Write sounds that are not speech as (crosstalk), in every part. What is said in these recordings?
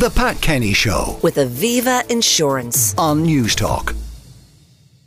The Pat Kenny Show with Aviva Insurance. on News Talk.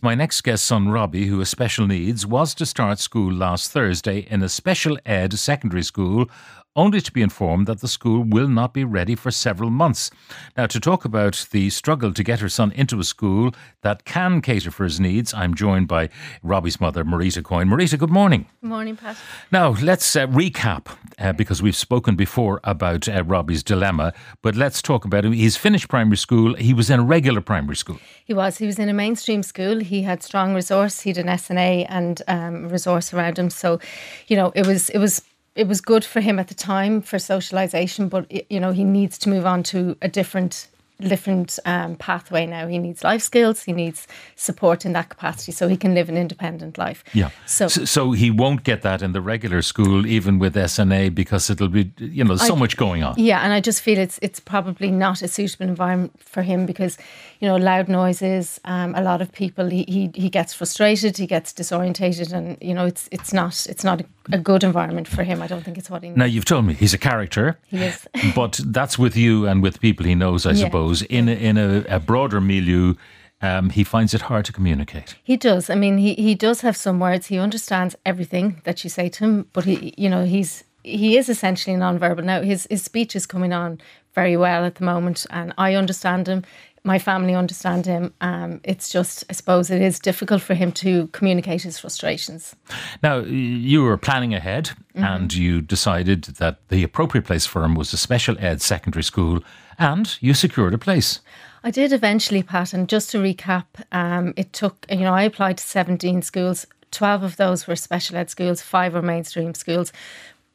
My next guest, son Robbie, who has special needs, was to start school last Thursday in a special ed secondary school, only to be informed that the school will not be ready for several months. Now, to talk about the struggle to get her son into a school that can cater for his needs, I'm joined by Robbie's mother, Marita Coyne. Marita, good morning. Morning, Pat. Now, let's uh, recap uh, because we've spoken before about uh, Robbie's dilemma, but let's talk about him. He's finished primary school. He was in a regular primary school. He was. He was in a mainstream school. He had strong resource. He had an SNA and um, resource around him. So, you know, it was it was it was good for him at the time for socialization. But you know, he needs to move on to a different different um, pathway now. He needs life skills. He needs support in that capacity so he can live an independent life. Yeah. So. so, so he won't get that in the regular school, even with SNA, because it'll be, you know, so I- much going on. Yeah, and I just feel it's it's probably not a suitable environment for him because, you know, loud noises. Um, a lot of people he, he he gets frustrated, he gets disorientated, and you know, it's it's not it's not a, a good environment for him. I don't think it's what he needs. Now, you've told me he's a character, He is. but that's with you and with people he knows, I (laughs) Yeah. suppose. In a, in a, a broader milieu, um, he finds it hard to communicate. He does. I mean, he, he does have some words. He understands everything that you say to him, but he, you know, he's he is essentially nonverbal now. His his speech is coming on very well at the moment, and I understand him. My family understand him. Um, it's just, I suppose, it is difficult for him to communicate his frustrations. Now, you were planning ahead Mm-hmm. and you decided that the appropriate place for him was a special ed secondary school, and you secured a place. I did eventually, Pat, and just to recap, um, it took, you know, I applied to 17 schools. 12 of those were special ed schools, five were mainstream schools.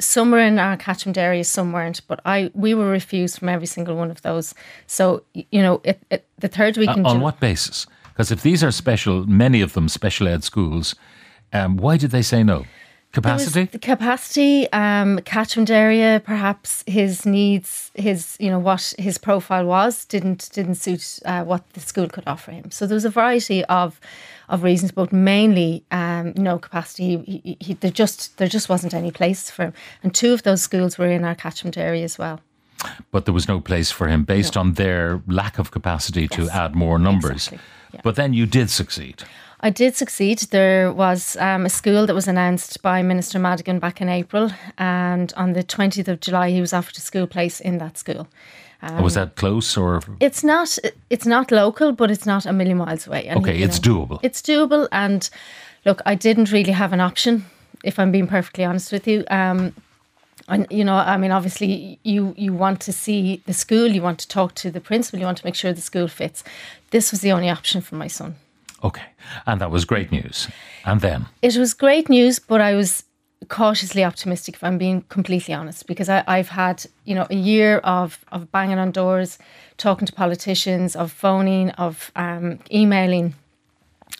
Some were in our catchment area, some weren't, but I we were refused from every single one of those. So, you know, it, it, the third week Uh, on July- what basis? Because if these are special, many of them special ed schools, um, why did they say no? Capacity? the capacity, um, catchment area, perhaps his needs, his you know what his profile was didn't didn't suit uh, what the school could offer him. So there was a variety of of reasons, but mainly um, no capacity. He, he, he, there just there just wasn't any place for him, and two of those schools were in our catchment area as well. but there was no place for him based on their lack of capacity to add more numbers. Exactly, yeah. But then you did succeed. I did succeed. There was um, a school that was announced by Minister Madigan back in April, and on the 20th of July, he was offered a school place in that school. Um, was that close or It's not. It's not local, but it's not a million miles away. And, okay? you It's doable. It's doable, and look, I didn't really have an option. If I'm being perfectly honest with you, um, and you know, I mean, obviously, you you want to see the school, you want to talk to the principal, you want to make sure the school fits. This was the only option for my son. Okay, and that was great news. And then It was great news, but I was cautiously optimistic if I'm being completely honest, because I, I've had, you know, a year of, of banging on doors, talking to politicians, of phoning, of um, emailing,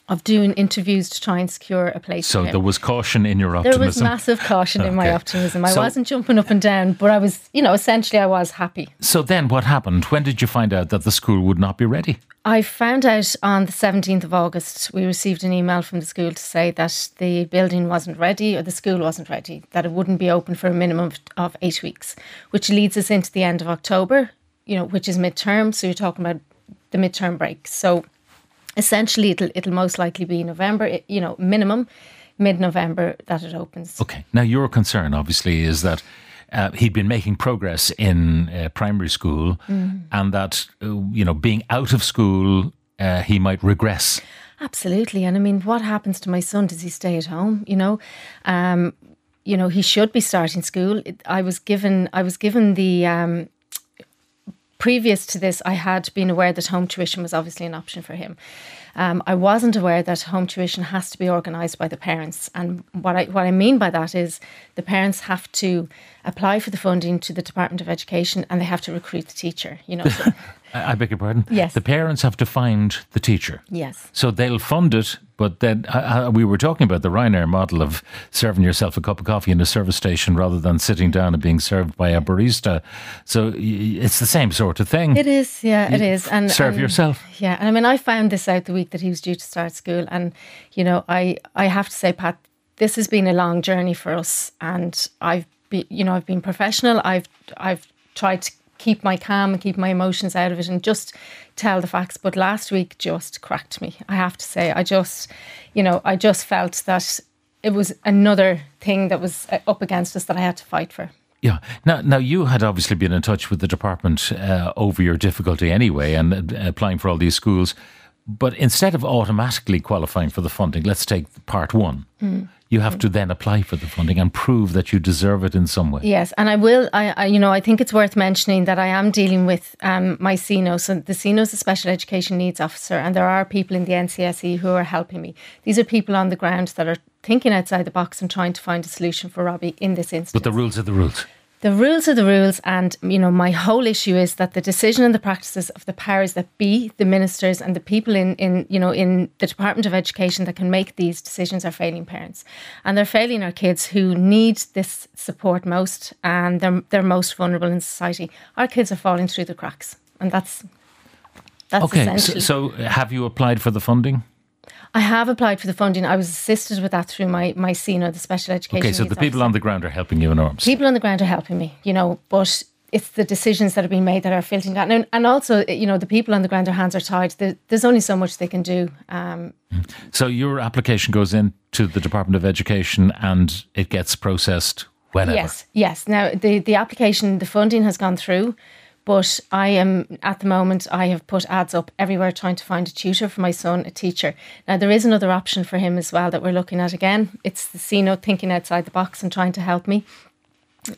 of doing interviews to try and secure a place. so there was caution in your optimism. There was massive caution in (laughs) my optimism. I So- wasn't jumping up and down, but I was, you know, essentially I was happy. so then what happened? When did you find out that the school would not be ready? I found out on the 17th of August, we received an email from the school to say that the building wasn't ready or the school wasn't ready, that it wouldn't be open for a minimum of, of eight weeks, which leads us into the end of October, you know, which is midterm. So you're talking about the midterm break. So essentially, it'll, it'll most likely be November, you know, minimum mid November that it opens. Okay. Now, your concern, obviously, is that uh, he'd been making progress in uh, primary school Mm. and that, uh, you know, being out of school, uh, he might regress. Absolutely. And I mean, what happens to my son? Does he stay at home? You know, um, you know, he should be starting school. I was given, I was given the, um, previous to this, I had been aware that home tuition was obviously an option for him. Um, I wasn't aware that home tuition has to be organised by the parents, and what I what I mean by that is the parents have to apply for the funding to the Department of Education, and they have to recruit the teacher. You know, (laughs) so- I, beg your pardon? Yes. The parents have to find the teacher. yes, So they'll fund it, but then uh, uh, we were talking about the Ryanair model of serving yourself a cup of coffee in a service station rather than sitting down and being served by a barista. So it's the same sort of thing. it is. Yeah, it is. And Serve and- yourself. Yeah, and I mean, I found this out the week that he was due to start school, and you know, I I have to say, Pat, this has been a long journey for us, and I've been, you know, I've been professional. I've I've tried to keep my calm and keep my emotions out of it and just tell the facts. But last week just cracked me. I have to say, I just, you know, I just felt that it was another thing that was uh, up against us that I had to fight for. Yeah. Now, now you had obviously been in touch with the department uh, over your difficulty anyway, and uh, applying for all these schools. But instead of automatically qualifying for the funding, let's take part one. Mm. You have to then apply for the funding and prove that you deserve it in some way. Yes, and I will. I, I you know, I think it's worth mentioning that I am dealing with um, my SENO. So the SENO is a special education needs officer, and there are people in the NCSE who are helping me. These are people on the ground that are thinking outside the box and trying to find a solution for Robbie in this instance. But the rules are the rules the rules are the rules and you know my whole issue is that the decision and the practices of the powers that be the ministers and the people in in you know in the department of education that can make these decisions are failing parents. And they're failing our kids who need this support most and they're they're most vulnerable in society. Our kids are falling through the cracks and that's that's okay so, so have you applied for the funding I have applied for the funding. I was assisted with that through my my SENO, the special education. Okay, so the people officer. on the ground are helping you enormously. People on the ground are helping me, you know, but it's the decisions that have been made that are filtering down. And, and also, you know, the people on the ground, their hands are tied. There's only so much they can do. Um, so your application goes in to the Department of Education and it gets processed whenever? Yes, yes. Now, the, the application, the funding has gone through. But I am at the moment, I have put ads up everywhere trying to find a tutor for my son, a teacher. Now, there is another option for him as well that we're looking at again. It's the SENO thinking outside the box and trying to help me,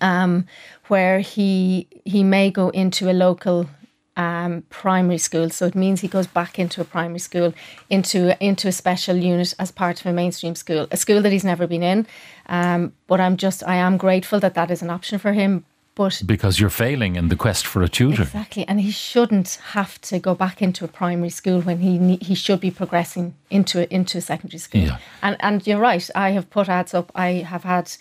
um, where he he may go into a local um, primary school. So it means he goes back into a primary school, into into a special unit as part of a mainstream school, a school that he's never been in. Um, but I'm just I am grateful that that is an option for him. But because you're failing in the quest for a tutor, exactly, and he shouldn't have to go back into a primary school when he he should be progressing into a, into a secondary school. Yeah. And and you're right. I have put ads up. I have had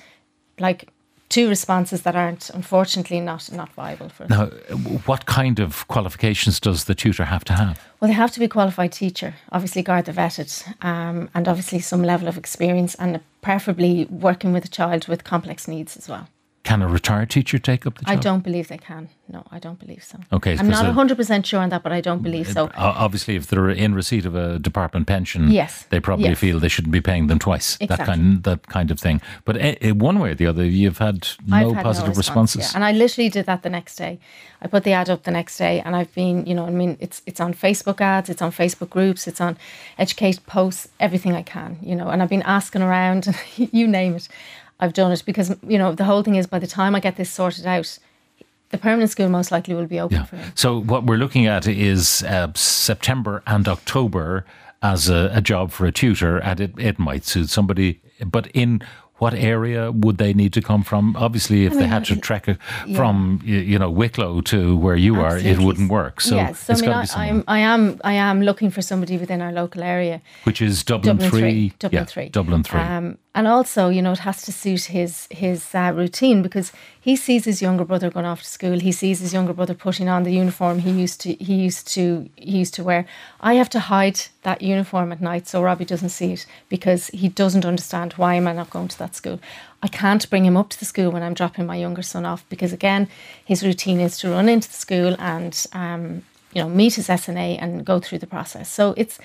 like two responses that aren't unfortunately not not viable for us. Now, what kind of qualifications does the tutor have to have? Well, they have to be a qualified teacher, obviously Garda vetted, um, and obviously some level of experience, and preferably working with a child with complex needs as well. Can a retired teacher take up the job? I don't believe they can. No, I don't believe so. Okay, I'm not hundred percent sure on that, but I don't believe mm, so. Uh, obviously, if they're in receipt of a department pension, yes, they probably yes. feel they shouldn't be paying them twice. Exactly. That kind, that kind of thing. But uh, one way or the other, you've had no had positive no response, responses. Yeah. And I literally did that the next day. I put the ad up the next day, and I've been, you know, I mean, it's it's on Facebook ads, it's on Facebook groups, it's on educate posts, everything I can, you know, and I've been asking around, (laughs) you name it. I've done it because you know the whole thing is by the time I get this sorted out, the permanent school most likely will be open yeah. for. So what we're looking at is uh, September and October as a, a, job for a tutor, and it, it might suit somebody. But in what area would they need to come from? Obviously, if I mean, they had to trek yeah. from you know Wicklow to where you Absolutely. are, it wouldn't work. So yes, so I mean, I, I'm, I am I am looking for somebody within our local area, which is Dublin, Dublin three, three, Dublin yeah, three, Dublin three. Um, and also, you know, it has to suit his his uh, routine because he sees his younger brother going off to school. He sees his younger brother putting on the uniform he used to he used to he used to wear. I have to hide that uniform at night so Robbie doesn't see it because he doesn't understand why am I not going to that school. I can't bring him up to the school when I'm dropping my younger son off because again, his routine is to run into the school and um, you know meet his SNA and go through the process. So it's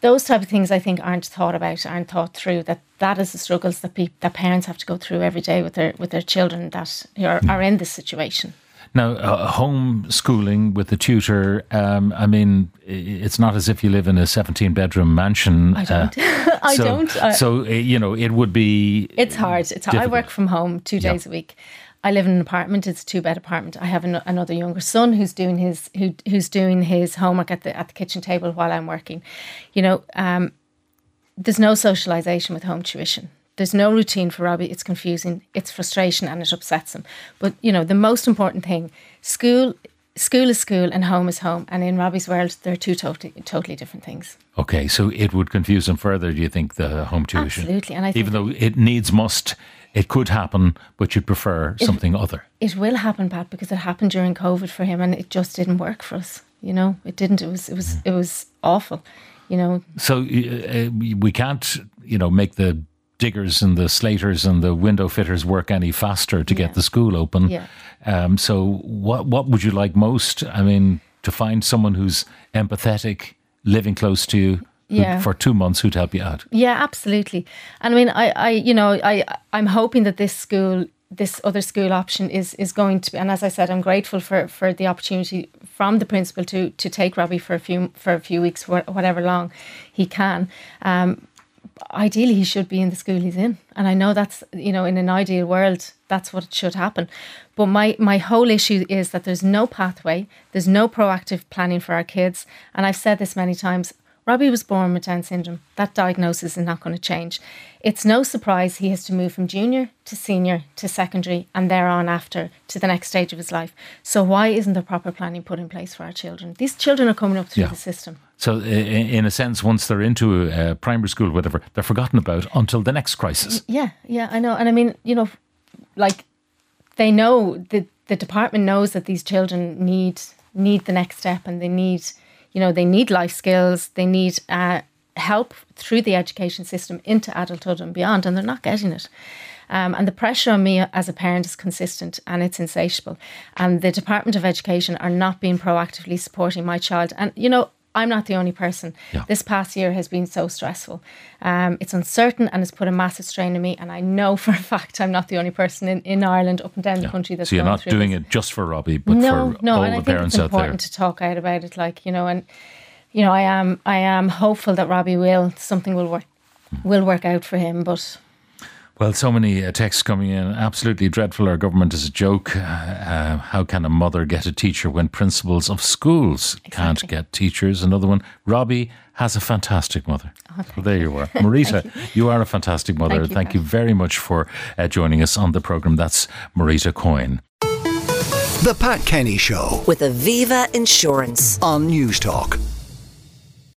those type of things I think aren't thought about, aren't thought through. That that is the struggles that pe- that parents have to go through every day with their with their children that are, are in this situation. Now, uh, homeschooling with a tutor, um, I mean, it's not as if you live in a 17 bedroom mansion. I don't. Uh, (laughs) I so, don't. so, uh, you know, it would be. It's hard. It's hard. I work from home two days a week. I live in an apartment. It's a two bed apartment. I have an, another younger son who's doing his who, who's doing his homework at the at the kitchen table while I'm working. You know, um, there's no socialization with home tuition. There's no routine for Robbie. It's confusing. It's frustration and it upsets him. But you know, the most important thing: school. School is school and home is home. And in Robbie's world, they're two totally, totally different things. Okay, so it would confuse him further. Do you think the home tuition? Absolutely, and I even though it needs must it could happen, but you'd prefer it, something other. It will happen, Pat, because it happened during COVID for him, and it just didn't work for us. You know, it didn't. It was it was it was awful. You know. So uh, we can't, you know, make the diggers and the slaters and the window fitters work any faster to get the school open. Yeah. Um, so, what what would you like most? I mean, to find someone who's empathetic, living close to you. Yeah. For two months, who'd help you out? Yeah, absolutely. And I mean, I, I, you know, I, I'm hoping that this school, this other school option is is going to be. And as I said, I'm grateful for for the opportunity from the principal to to take Robbie for a few for a few weeks, wh- whatever long he can. Um, ideally, he should be in the school he's in, and I know that's you know, in an ideal world, that's what should happen. But my my whole issue is that there's no pathway, there's no proactive planning for our kids, and I've said this many times. Robbie was born with Down syndrome. That diagnosis is not going to change. It's no surprise he has to move from junior to senior to secondary and thereon after to the next stage of his life. So why isn't there proper planning put in place for our children? These children are coming up through Yeah. the system. So, in a sense, once they're into uh, primary school, whatever, they're forgotten about until the next crisis. Yeah, yeah, I know. And I mean, you know, like they know the the department knows that these children need need the next step and they need, you know, they need life skills, they need uh, help through the education system into adulthood and beyond, and they're not getting it. Um, and the pressure on me as a parent is consistent and it's insatiable. And the Department of Education are not being proactively supporting my child. And, you know, I'm not the only person. Yeah. This past year has been so stressful. Um, it's uncertain and it's put a massive strain on me. And I know (laughs) for a fact I'm not the only person in, in Ireland, up and down the country that's So you're not doing this. it just for Robbie, but no, for no, all and the I think parents it's out there. important to talk out about it. Like you know, and you know, I am, I am hopeful that Robbie will something will work, will work out for him. But Well, so many uh, texts coming in. Absolutely dreadful. Our government is a joke. Uh, uh, how can a mother get a teacher when principals of schools can't get teachers? Another one. Robbie has a fantastic mother. well, there you are. Marita, you. are a fantastic mother. Thank you, Thank you very much for uh, joining us on the programme. That's Marita Coyne. The Pat Kenny Show with Aviva Insurance. on News Talk.